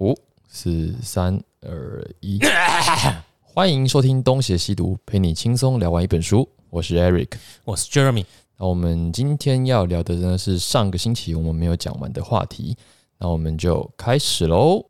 五、四、三、二、一，欢迎收听《东邪西毒》，陪你轻松聊完一本书。我是 Eric，我是 Jeremy。那我们今天要聊的呢是上个星期我们没有讲完的话题，那我们就开始喽。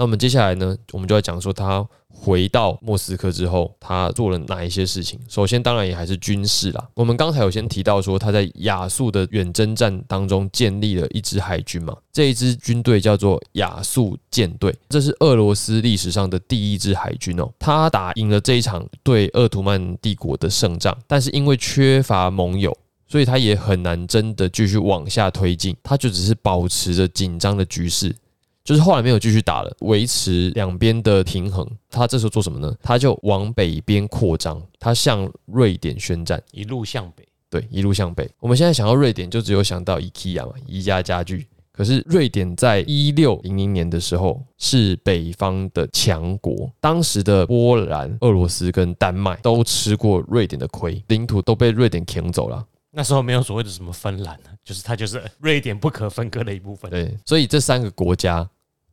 那我们接下来呢，我们就要讲说他回到莫斯科之后，他做了哪一些事情。首先，当然也还是军事啦。我们刚才有先提到说，他在亚速的远征战当中建立了一支海军嘛，这一支军队叫做亚速舰队，这是俄罗斯历史上的第一支海军哦。他打赢了这一场对鄂图曼帝国的胜仗，但是因为缺乏盟友，所以他也很难真的继续往下推进，他就只是保持着紧张的局势。就是后来没有继续打了，维持两边的平衡。他这时候做什么呢？他就往北边扩张，他向瑞典宣战，一路向北。对，一路向北。我们现在想到瑞典，就只有想到 IKEA 嘛，宜家家具。可是瑞典在一六零零年的时候是北方的强国，当时的波兰、俄罗斯跟丹麦都吃过瑞典的亏，领土都被瑞典抢走了。那时候没有所谓的什么芬兰就是它就是瑞典不可分割的一部分。对，所以这三个国家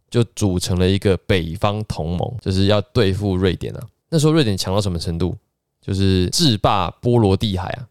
就组成了一个北方同盟，就是要对付瑞典啊。那时候瑞典强到什么程度？就是制霸波罗的海啊！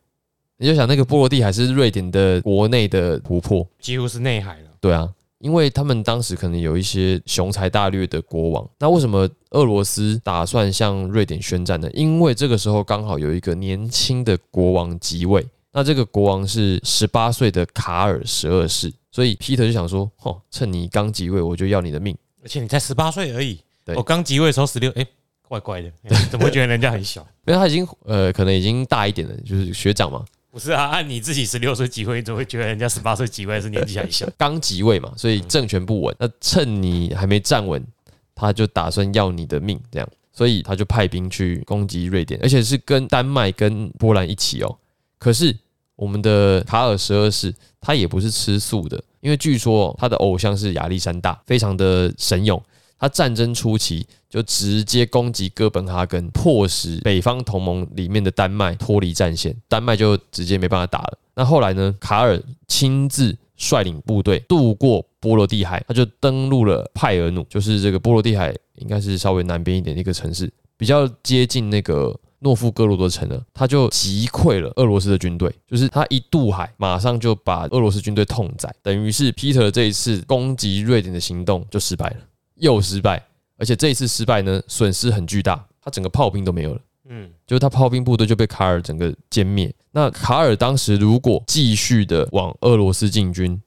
你就想那个波罗的海是瑞典的国内的湖泊，几乎是内海了。对啊，因为他们当时可能有一些雄才大略的国王。那为什么俄罗斯打算向瑞典宣战呢？因为这个时候刚好有一个年轻的国王即位。那这个国王是十八岁的卡尔十二世，所以 Peter 就想说：，哦，趁你刚即位，我就要你的命。而且你才十八岁而已，对我刚即位的时候十六，哎，怪怪的，怎么会觉得人家很小？因为他已经呃，可能已经大一点了，就是学长嘛。不是啊，按你自己十六岁即位，你怎么会觉得人家十八岁即位是年纪还小？刚即位嘛，所以政权不稳。那趁你还没站稳，他就打算要你的命，这样，所以他就派兵去攻击瑞典，而且是跟丹麦跟波兰一起哦。可是。我们的卡尔十二世，他也不是吃素的，因为据说他的偶像是亚历山大，非常的神勇。他战争初期就直接攻击哥本哈根，迫使北方同盟里面的丹麦脱离战线，丹麦就直接没办法打了。那后来呢？卡尔亲自率领部队渡过波罗的海，他就登陆了派尔努，就是这个波罗的海应该是稍微南边一点的一个城市，比较接近那个。诺夫哥罗德城了，他就击溃了俄罗斯的军队，就是他一渡海，马上就把俄罗斯军队痛宰，等于是 Peter 这一次攻击瑞典的行动就失败了，又失败，而且这一次失败呢，损失很巨大，他整个炮兵都没有了，嗯，就是他炮兵部队就被卡尔整个歼灭。那卡尔当时如果继续的往俄罗斯进军，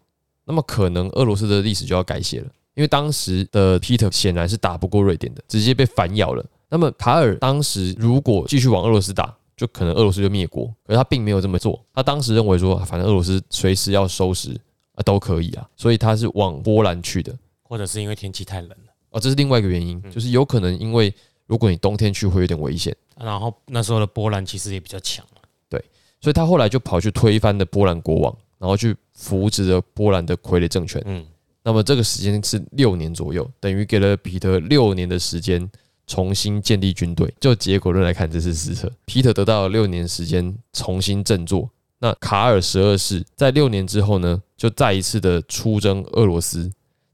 那么可能俄罗斯的历史就要改写了，因为当时的 Peter 显然是打不过瑞典的，直接被反咬了。那么卡尔当时如果继续往俄罗斯打，就可能俄罗斯就灭国。可是他并没有这么做，他当时认为说，反正俄罗斯随时要收拾啊都可以啊，所以他是往波兰去的，或者是因为天气太冷了哦，这是另外一个原因，就是有可能因为如果你冬天去会有点危险。然后那时候的波兰其实也比较强对，所以他后来就跑去推翻了波兰国王，然后去扶植了波兰的傀儡政权。嗯，那么这个时间是六年左右，等于给了彼得六年的时间。重新建立军队，就结果论来看，这是失策。皮特得到了六年时间重新振作，那卡尔十二世在六年之后呢，就再一次的出征俄罗斯。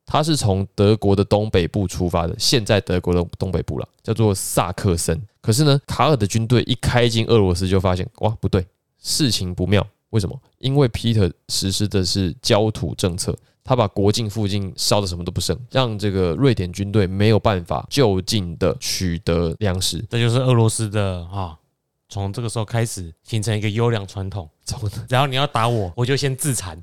他是从德国的东北部出发的，现在德国的东北部了，叫做萨克森。可是呢，卡尔的军队一开进俄罗斯，就发现哇，不对，事情不妙。为什么？因为皮特实施的是焦土政策。他把国境附近烧的什么都不剩，让这个瑞典军队没有办法就近的取得粮食。这就是俄罗斯的啊，从这个时候开始形成一个优良传统。然后你要打我，我就先自残。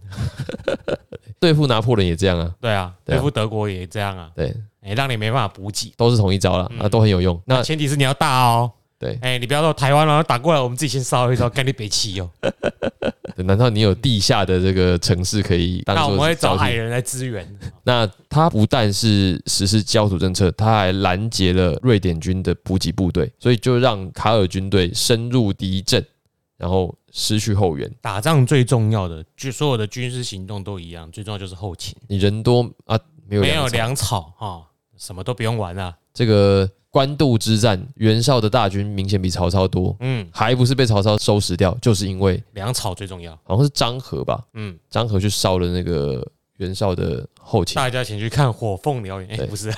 对付拿破仑也这样啊，对啊，对付德国也这样啊，对，哎，让你没办法补给，都是同一招了，啊，都很有用。那前提是你要大哦。对，哎，你不要说台湾了，打过来，我们自己先烧一烧，干你北气哦。难道你有地下的这个城市可以？那我们会找矮人来支援。那他不但是实施焦土政策，他还拦截了瑞典军的补给部队，所以就让卡尔军队深入敌阵，然后失去后援。打仗最重要的，就所有的军事行动都一样，最重要就是后勤，你人多啊，没有没有粮草粮草哈，什么都不用玩了。这个官渡之战，袁绍的大军明显比曹操多，嗯，还不是被曹操收拾掉，就是因为粮草最重要。好像是张合吧，嗯，张合去烧了那个袁绍的后勤。大家请去看《火凤燎原》。哎，不是，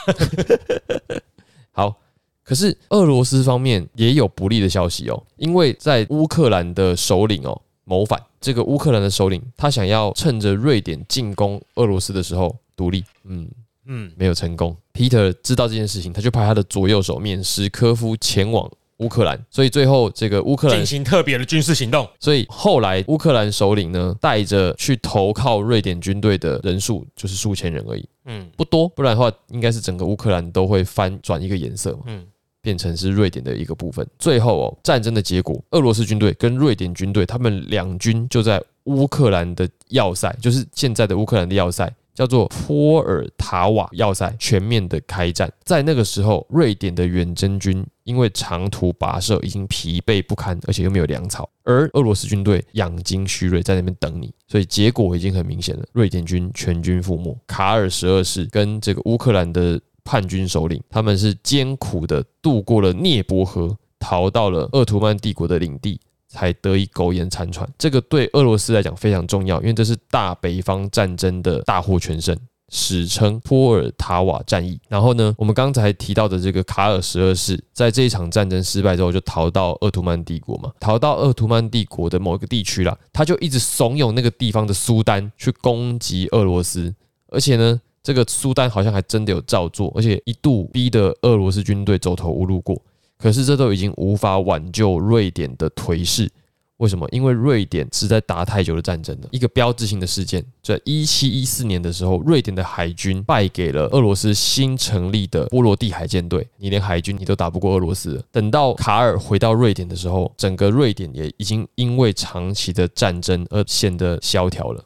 好，可是俄罗斯方面也有不利的消息哦，因为在乌克兰的首领哦谋反，这个乌克兰的首领他想要趁着瑞典进攻俄罗斯的时候独立，嗯，嗯，没有成功。Peter 知道这件事情，他就派他的左右手面史科夫前往乌克兰，所以最后这个乌克兰进行特别的军事行动。所以后来乌克兰首领呢，带着去投靠瑞典军队的人数就是数千人而已，嗯不多。不然的话，应该是整个乌克兰都会翻转一个颜色嘛，嗯，变成是瑞典的一个部分。最后哦，战争的结果，俄罗斯军队跟瑞典军队，他们两军就在乌克兰的要塞，就是现在的乌克兰的要塞。叫做波尔卡瓦要塞全面的开战，在那个时候，瑞典的远征军因为长途跋涉已经疲惫不堪，而且又没有粮草，而俄罗斯军队养精蓄锐，在那边等你，所以结果已经很明显了，瑞典军全军覆没。卡尔十二世跟这个乌克兰的叛军首领，他们是艰苦的渡过了涅伯河，逃到了鄂图曼帝国的领地。才得以苟延残喘，这个对俄罗斯来讲非常重要，因为这是大北方战争的大获全胜。史称波尔塔瓦战役。然后呢，我们刚才提到的这个卡尔十二世，在这一场战争失败之后，就逃到鄂图曼帝国嘛，逃到鄂图曼帝国的某一个地区啦，他就一直怂恿那个地方的苏丹去攻击俄罗斯，而且呢。这个苏丹好像还真的有照做，而且一度逼得俄罗斯军队走投无路过。可是这都已经无法挽救瑞典的颓势。为什么？因为瑞典是在打太久的战争了。一个标志性的事件，在一七一四年的时候，瑞典的海军败给了俄罗斯新成立的波罗的海舰队。你连海军你都打不过俄罗斯。等到卡尔回到瑞典的时候，整个瑞典也已经因为长期的战争而显得萧条了。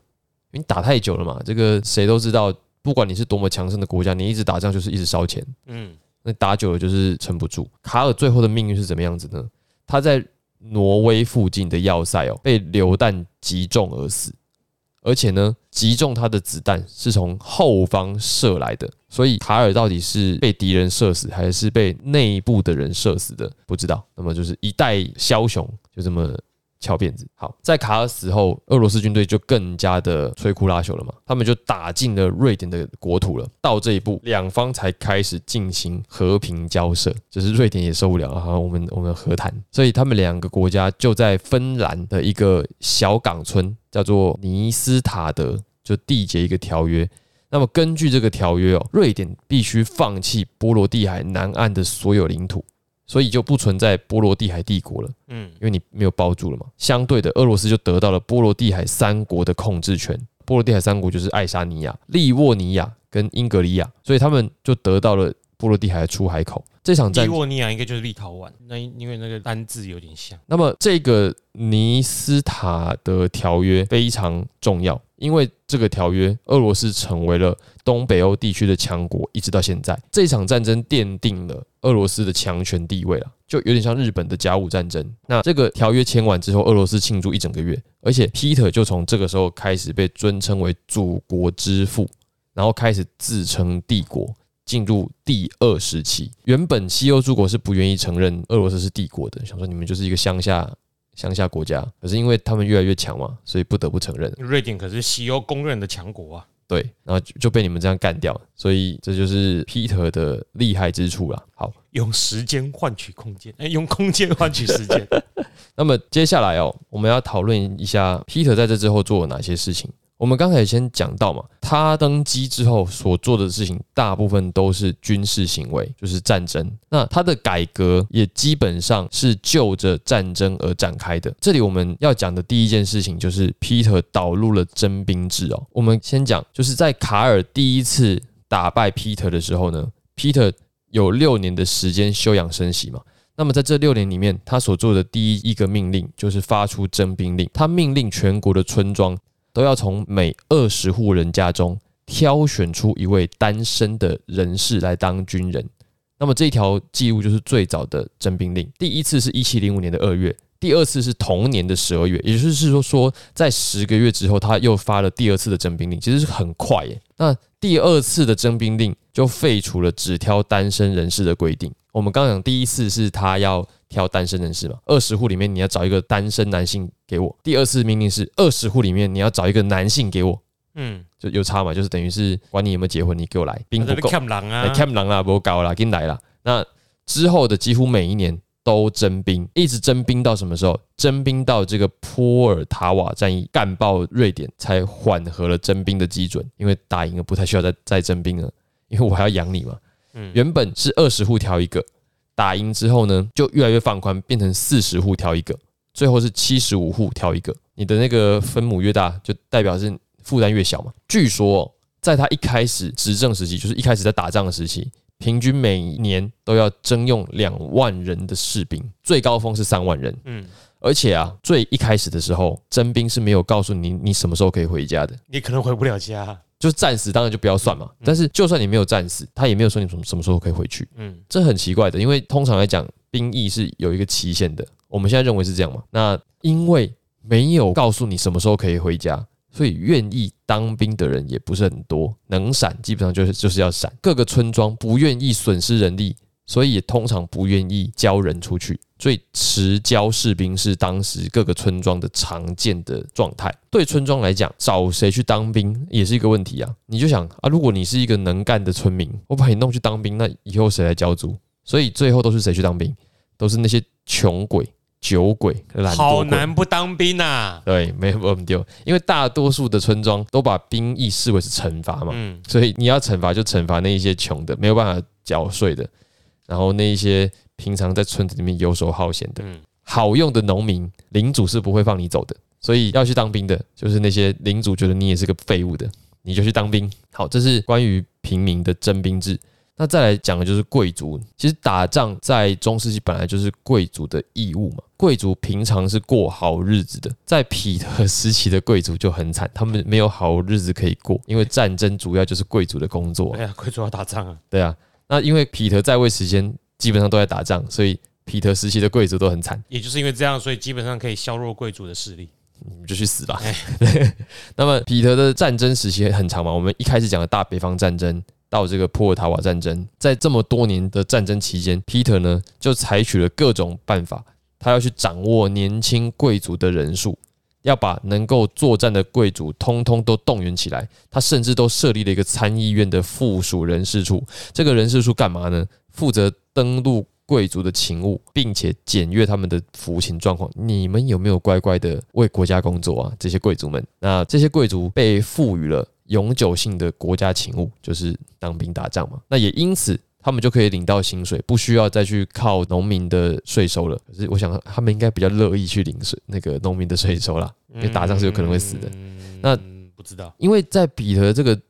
因为你打太久了嘛，这个谁都知道，不管你是多么强盛的国家，你一直打仗就是一直烧钱。嗯，那打久了就是撑不住。卡尔最后的命运是怎么样子呢？他在挪威附近的要塞哦，被流弹击中而死，而且呢，击中他的子弹是从后方射来的，所以卡尔到底是被敌人射死，还是被内部的人射死的，不知道。那么就是一代枭雄就这么。翘辫子。好，在卡尔死后，俄罗斯军队就更加的摧枯拉朽了嘛，他们就打进了瑞典的国土了。到这一步，两方才开始进行和平交涉，就是瑞典也受不了了，好，我们我们和谈。所以他们两个国家就在芬兰的一个小港村，叫做尼斯塔德，就缔结一个条约。那么根据这个条约哦，瑞典必须放弃波罗的海南岸的所有领土。所以就不存在波罗的海帝国了，嗯因为你没有包住了嘛。相对的，俄罗斯就得到了波罗的海三国的控制权。波罗的海三国就是爱沙尼亚、利沃尼亚跟英格里亚，所以他们就得到了波罗的海的出海口。这场战利沃尼亚应该就是立陶宛，那因为那个单字有点像。那么这个尼斯塔的条约非常重要，因为这个条约，俄罗斯成为了东北欧地区的强国，一直到现在。这场战争奠定了俄罗斯的强权地位了，就有点像日本的甲午战争。那这个条约签完之后，俄罗斯庆祝一整个月，而且 Peter 就从这个时候开始被尊称为祖国之父，然后开始自称帝国。进入第二时期，原本西欧诸国是不愿意承认俄罗斯是帝国的，想说你们就是一个乡下乡下国家。可是因为他们越来越强嘛，所以不得不承认。瑞典可是西欧公认的强国啊。对，然后就就被你们这样干掉，所以这就是 Peter 的厉害之处啦。好，用时间换取空间，哎，用空间换取时间。那么接下来哦，我们要讨论一下 Peter 在这之后做了哪些事情。我们刚才先讲到嘛，他登基之后所做的事情，大部分都是军事行为，就是战争。那他的改革也基本上是就着战争而展开的。这里我们要讲的第一件事情，就是 Peter 导入了征兵制哦。我们先讲，就是在卡尔第一次打败 Peter 的时候呢，Peter 有六年的时间休养生息嘛。那么在这六年里面，他所做的第一一个命令就是发出征兵令，他命令全国的村庄。都要从每二十户人家中挑选出一位单身的人士来当军人。那么这条记录就是最早的征兵令，第一次是一七零五年的二月，第二次是同年的十二月，也就是说说在十个月之后，他又发了第二次的征兵令，其实是很快耶。那第二次的征兵令就废除了只挑单身人士的规定。我们刚讲第一次是他要挑单身人士嘛，二十户里面你要找一个单身男性给我。第二次命令是二十户里面你要找一个男性给我，嗯，就有差嘛，就是等于是管你有没有结婚，你给我来，兵不够，看狼啊来，看狼啦，不搞啦，给你来啦。那之后的几乎每一年都征兵，一直征兵到什么时候？征兵到这个波尔塔瓦战役干爆瑞典，才缓和了征兵的基准，因为打赢了不太需要再再征兵了，因为我还要养你嘛。嗯原本是二十户挑一个，打赢之后呢，就越来越放宽，变成四十户挑一个，最后是七十五户挑一个。你的那个分母越大，就代表是负担越小嘛。据说、哦、在他一开始执政时期，就是一开始在打仗的时期，平均每年都要征用两万人的士兵，最高峰是三万人。嗯，而且啊，最一开始的时候，征兵是没有告诉你你什么时候可以回家的。你可能回不了家，就是战死当然就不要算嘛，但是就算你没有战死，他也没有说你什么什么时候可以回去，嗯，这很奇怪的，因为通常来讲，兵役是有一个期限的，我们现在认为是这样嘛。那因为没有告诉你什么时候可以回家，所以愿意当兵的人也不是很多，能闪基本上就是就是要闪。各个村庄不愿意损失人力，所以也通常不愿意交人出去，所以持交士兵是当时各个村庄的常见的状态。对村庄来讲，找谁去当兵也是一个问题啊。你就想啊，如果你是一个能干的村民，我把你弄去当兵，那以后谁来交租？所以最后都是谁去当兵？都是那些穷鬼、酒鬼、懒惰好。难不当兵啊，对，没有问丢，因为大多数的村庄都把兵役视为是惩罚嘛，嗯，所以你要惩罚就惩罚那一些穷的，没有办法缴税的，然后那一些平常在村子里面游手好闲的，嗯好用的农民，领主是不会放你走的，所以要去当兵的，就是那些领主觉得你也是个废物的，你就去当兵。好，这是关于平民的征兵制。那再来讲的就是贵族，其实打仗在中世纪本来就是贵族的义务嘛。贵族平常是过好日子的，在彼得时期的贵族就很惨，他们没有好日子可以过，因为战争主要就是贵族的工作。哎呀，贵族要打仗啊，对啊，那因为彼得在位时间基本上都在打仗，所以彼得时期的贵族都很惨。也就是因为这样，所以基本上可以削弱贵族的势力。你们就去死吧那么彼得的战争时期很长嘛，我们一开始讲的大北方战争到这个波尔塔瓦战争，在这么多年的战争期间，Peter 呢就采取了各种办法，他要去掌握年轻贵族的人数。要把能够作战的贵族通通都动员起来，他甚至都设立了一个参议院的附属人事处。这个人事处干嘛呢？负责登录贵族的勤务，并且检阅他们的服勤状况。你们有没有乖乖的为国家工作啊？这些贵族们，那这些贵族被赋予了永久性的国家勤务，就是当兵打仗嘛。那也因此。他们就可以领到薪水，不需要再去靠农民的税收了。可是我想，他们应该比较乐意去领税那个农民的税收啦，因为打仗是有可能会死的。嗯那不知道，因为在彼得这个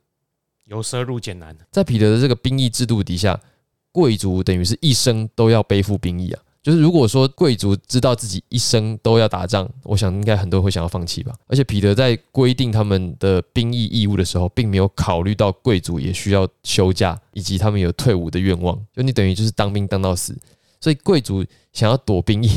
由奢入俭难。在彼得的这个兵役制度底下，贵族等于是一生都要背负兵役啊。就是如果说贵族知道自己一生都要打仗，我想应该很多人会想要放弃吧。而且彼得在规定他们的兵役义务的时候，并没有考虑到贵族也需要休假，以及他们有退伍的愿望。就你等于就是当兵当到死，所以贵族想要躲兵役，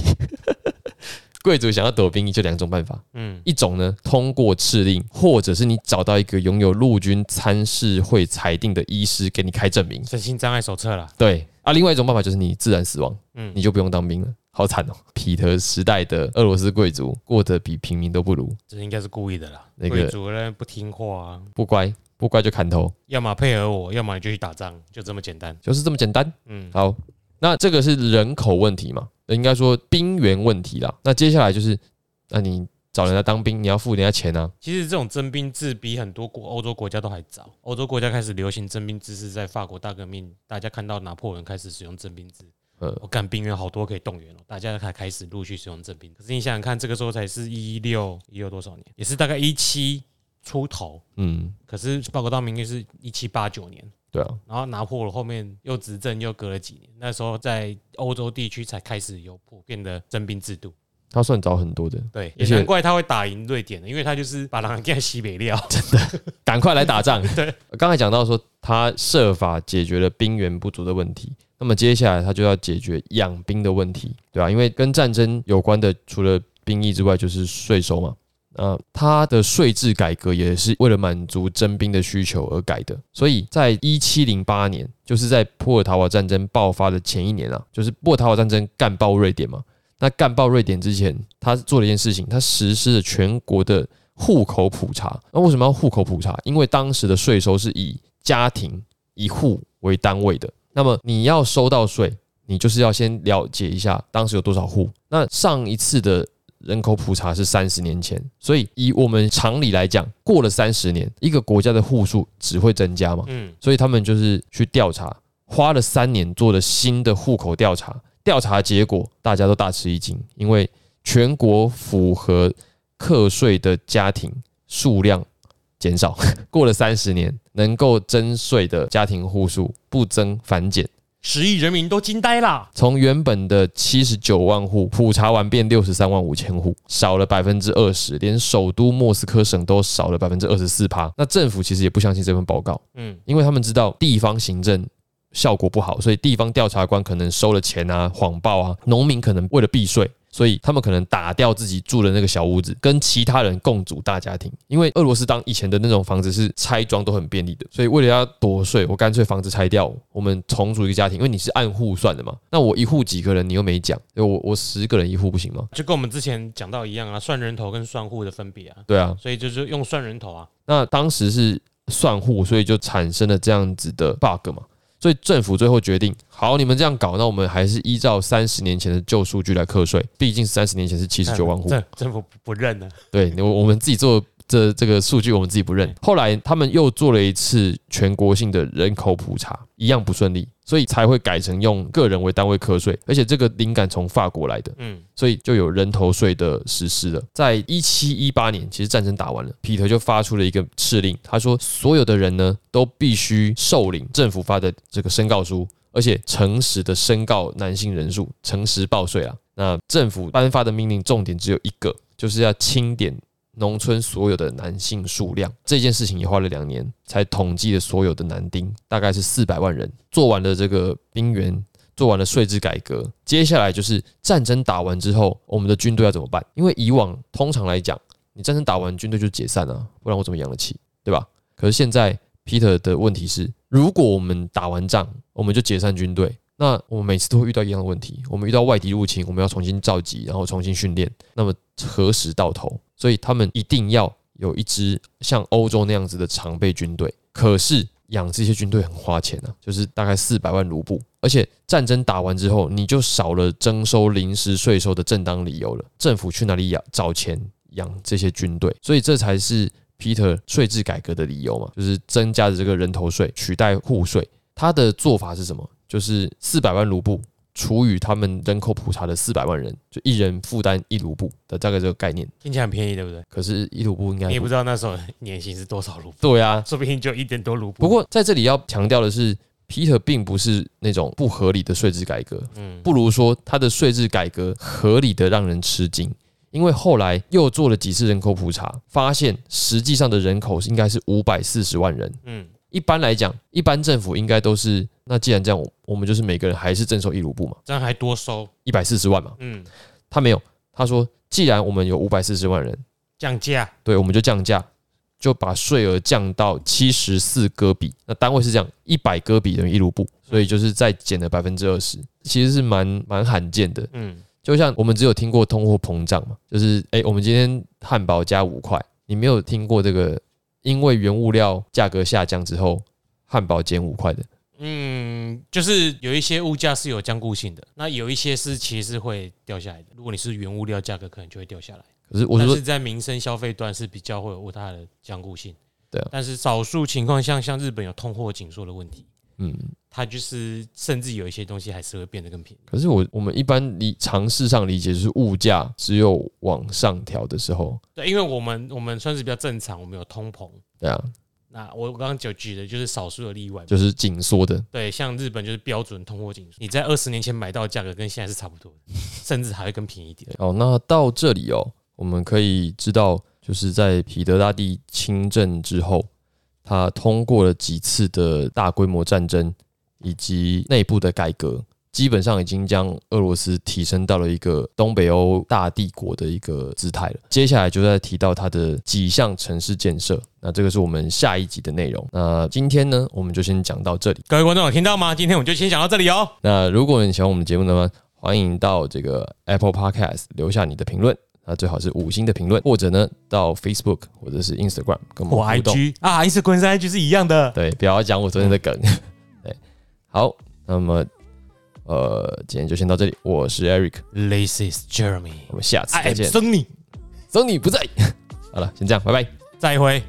贵族想要躲兵役就两种办法。嗯，一种呢，通过敕令，或者是你找到一个拥有陆军参事会裁定的医师给你开证明。身心障碍手册啦。对啊，另外一种办法就是你自然死亡，嗯你就不用当兵了。好惨哦！彼得时代的俄罗斯贵族过得比平民都不如，这应该是故意的啦。那个贵族人不听话啊，不乖不乖就砍头，要么配合我，要么你就去打仗，就这么简单。就是这么简单。嗯，好，那这个是人口问题嘛？应该说兵源问题啦。那接下来就是，那你找人家当兵，你要付人家钱啊。其实这种征兵制比很多国欧洲国家都还早。欧洲国家开始流行征兵制是在法国大革命，大家看到拿破仑开始使用征兵制，呃，我干兵员好多可以动员哦，大家才开始陆续使用征兵。可是你想想看，这个时候才是一六一六多少年，也是大概一七出头。嗯，可是法国大革命是一七八九年，对啊，然后拿破仑后面又执政又隔了几年，那时候在欧洲地区才开始有普遍的征兵制度。他算早很多的。对，也难怪他会打赢瑞典的，因为他就是把狼给西北料。赶快来打仗。对，刚才讲到说他设法解决了兵源不足的问题，那么接下来他就要解决养兵的问题，对吧、因为跟战争有关的，除了兵役之外，就是税收嘛。呃，他的税制改革也是为了满足征兵的需求而改的，所以在一七零八年，就是在波尔塔瓦战争爆发的前一年啊，就是波尔塔瓦战争干爆瑞典嘛。那干爆瑞典之前，他做了一件事情，他实施了全国的户口普查。那为什么要户口普查？因为当时的税收是以家庭一户为单位的。那么你要收到税，你就是要先了解一下当时有多少户。那上一次的人口普查是三十年前，所以以我们常理来讲，过了三十年，一个国家的户数只会增加嘛。嗯，所以他们就是去调查，花了三年做了新的户口调查，调查结果大家都大吃一惊，因为全国符合课税的家庭数量减少，过了三十年，能够征税的家庭户数不增反减，十亿人民都惊呆啦。从原本的七十九万户普查完变六十三万五千户，少了百分之二十，连首都莫斯科省都少了百分之二十四趴。那政府其实也不相信这份报告，嗯，因为他们知道地方行政效果不好，所以地方调查官可能收了钱啊、谎报啊，农民可能为了避税。所以他们可能打掉自己住的那个小屋子，跟其他人共组大家庭。因为俄罗斯当以前的那种房子是拆装都很便利的，所以为了要躲税，我干脆房子拆掉，我们重组一个家庭。因为你是按户算的嘛，那我一户几个人，你又没讲，我我十个人一户不行吗？就跟我们之前讲到一样啊，算人头跟算户的分别啊，对啊，所以就是用算人头啊。那当时是算户，所以就产生了这样子的 bug 嘛。所以政府最后决定，好，你们这样搞，那我们还是依照三十年前的旧数据来课税。毕竟三十年前是七十九万户，政政府不不认呢。对，我我们自己做这这个数据，我们自己不认。后来他们又做了一次全国性的人口普查，一样不顺利，所以才会改成用个人为单位课税。而且这个灵感从法国来的，嗯，所以就有人头税的实施了。在一七一八年，其实战争打完了，皮特就发出了一个敕令，他说所有的人呢都必须受领政府发的这个申告书，而且诚实的申告男性人数，诚实报税啊。那政府颁发的命令重点只有一个，就是要清点农村所有的男性数量。这件事情也花了两年才统计了所有的男丁，大概是四百万人。做完了这个兵员做完了税制改革，接下来就是战争打完之后，我们的军队要怎么办？因为以往通常来讲，你战争打完，军队就解散了、不然我怎么养得起，对吧？可是现在 Peter 的问题是，如果我们打完仗，我们就解散军队，那我们每次都会遇到一样的问题，我们遇到外敌入侵，我们要重新召集，然后重新训练，那么何时到头？所以他们一定要有一支像欧洲那样子的常备军队。可是养这些军队很花钱啊，就是大概四百万卢布，而且战争打完之后，你就少了征收临时税收的正当理由了。政府去哪里养找钱养这些军队？所以这才是 Peter 税制改革的理由嘛，就是增加的这个人头税取代户税。他的做法是什么？就是四百万卢布除以他们人口普查的四百万人，就一人负担一卢布的大概这个概念。听起来很便宜，对不对？可是，一卢布应该你也不知道那时候年薪是多少卢布，对啊。说不定就一点多卢布。不过在这里要强调的是，Peter 并不是那种不合理的税制改革，嗯，不如说他的税制改革合理的让人吃惊。因为后来又做了几次人口普查，发现实际上的人口应该是五百四十万人。嗯，一般来讲，一般政府应该都是那既然这样，我我们就是每个人还是征收一卢布嘛，这样还多收，一百四十万嘛。嗯，他没有，他说既然我们有五百四十万人，降价，对，我们就降价，就把税额降到七十四戈比。那单位是这样，一百戈比等于一卢布，所以就是再减了百分之二十，其实是蛮蛮罕见的。嗯，就像我们只有听过通货膨胀嘛，就是诶，我们今天汉堡加五块，你没有听过这个，因为原物料价格下降之后，汉堡减五块的。嗯，就是有一些物价是有僵固性的，那有一些是其实是会掉下来的。如果你是原物料价格，可能就会掉下来。可是我是说是，在民生消费端是比较会有它的僵固性。对啊但是少数情况像，像日本有通货紧缩的问题，嗯，它就是甚至有一些东西还是会变得更便宜。可是我我们一般理尝试上理解就是物价只有往上调的时候，对，因为我们我们算是比较正常，我们有通膨。对啊，那我刚刚就举的就是少数的例外，就是紧缩的。对，像日本就是标准通货紧缩，你在二十年前买到的价格跟现在是差不多的，甚至还会更便宜一点。哦，那到这里哦，我们可以知道，就是在彼得大帝亲政之后，他通过了几次的大规模战争，以及内部的改革，基本上已经将俄罗斯提升到了一个东北欧大帝国的一个姿态了。接下来就在提到它的几项城市建设，那这个是我们下一集的内容。那今天呢，我们就先讲到这里。各位观众有听到吗？今天我们就先讲到这里哦。那如果你喜欢我们的节目的话，欢迎到这个 Apple Podcast 留下你的评论，那最好是五星的评论，或者呢到 Facebook 或者是 Instagram 跟我我们互动。IG 啊，Instagram 跟 IG 是一样的。对，不要讲我昨天的梗。对，好，那么呃，今天就先到这里。我是 Eric，This is Jeremy，我们下次再见。Sunny，曾你不在，好了，先这样，拜拜。再会。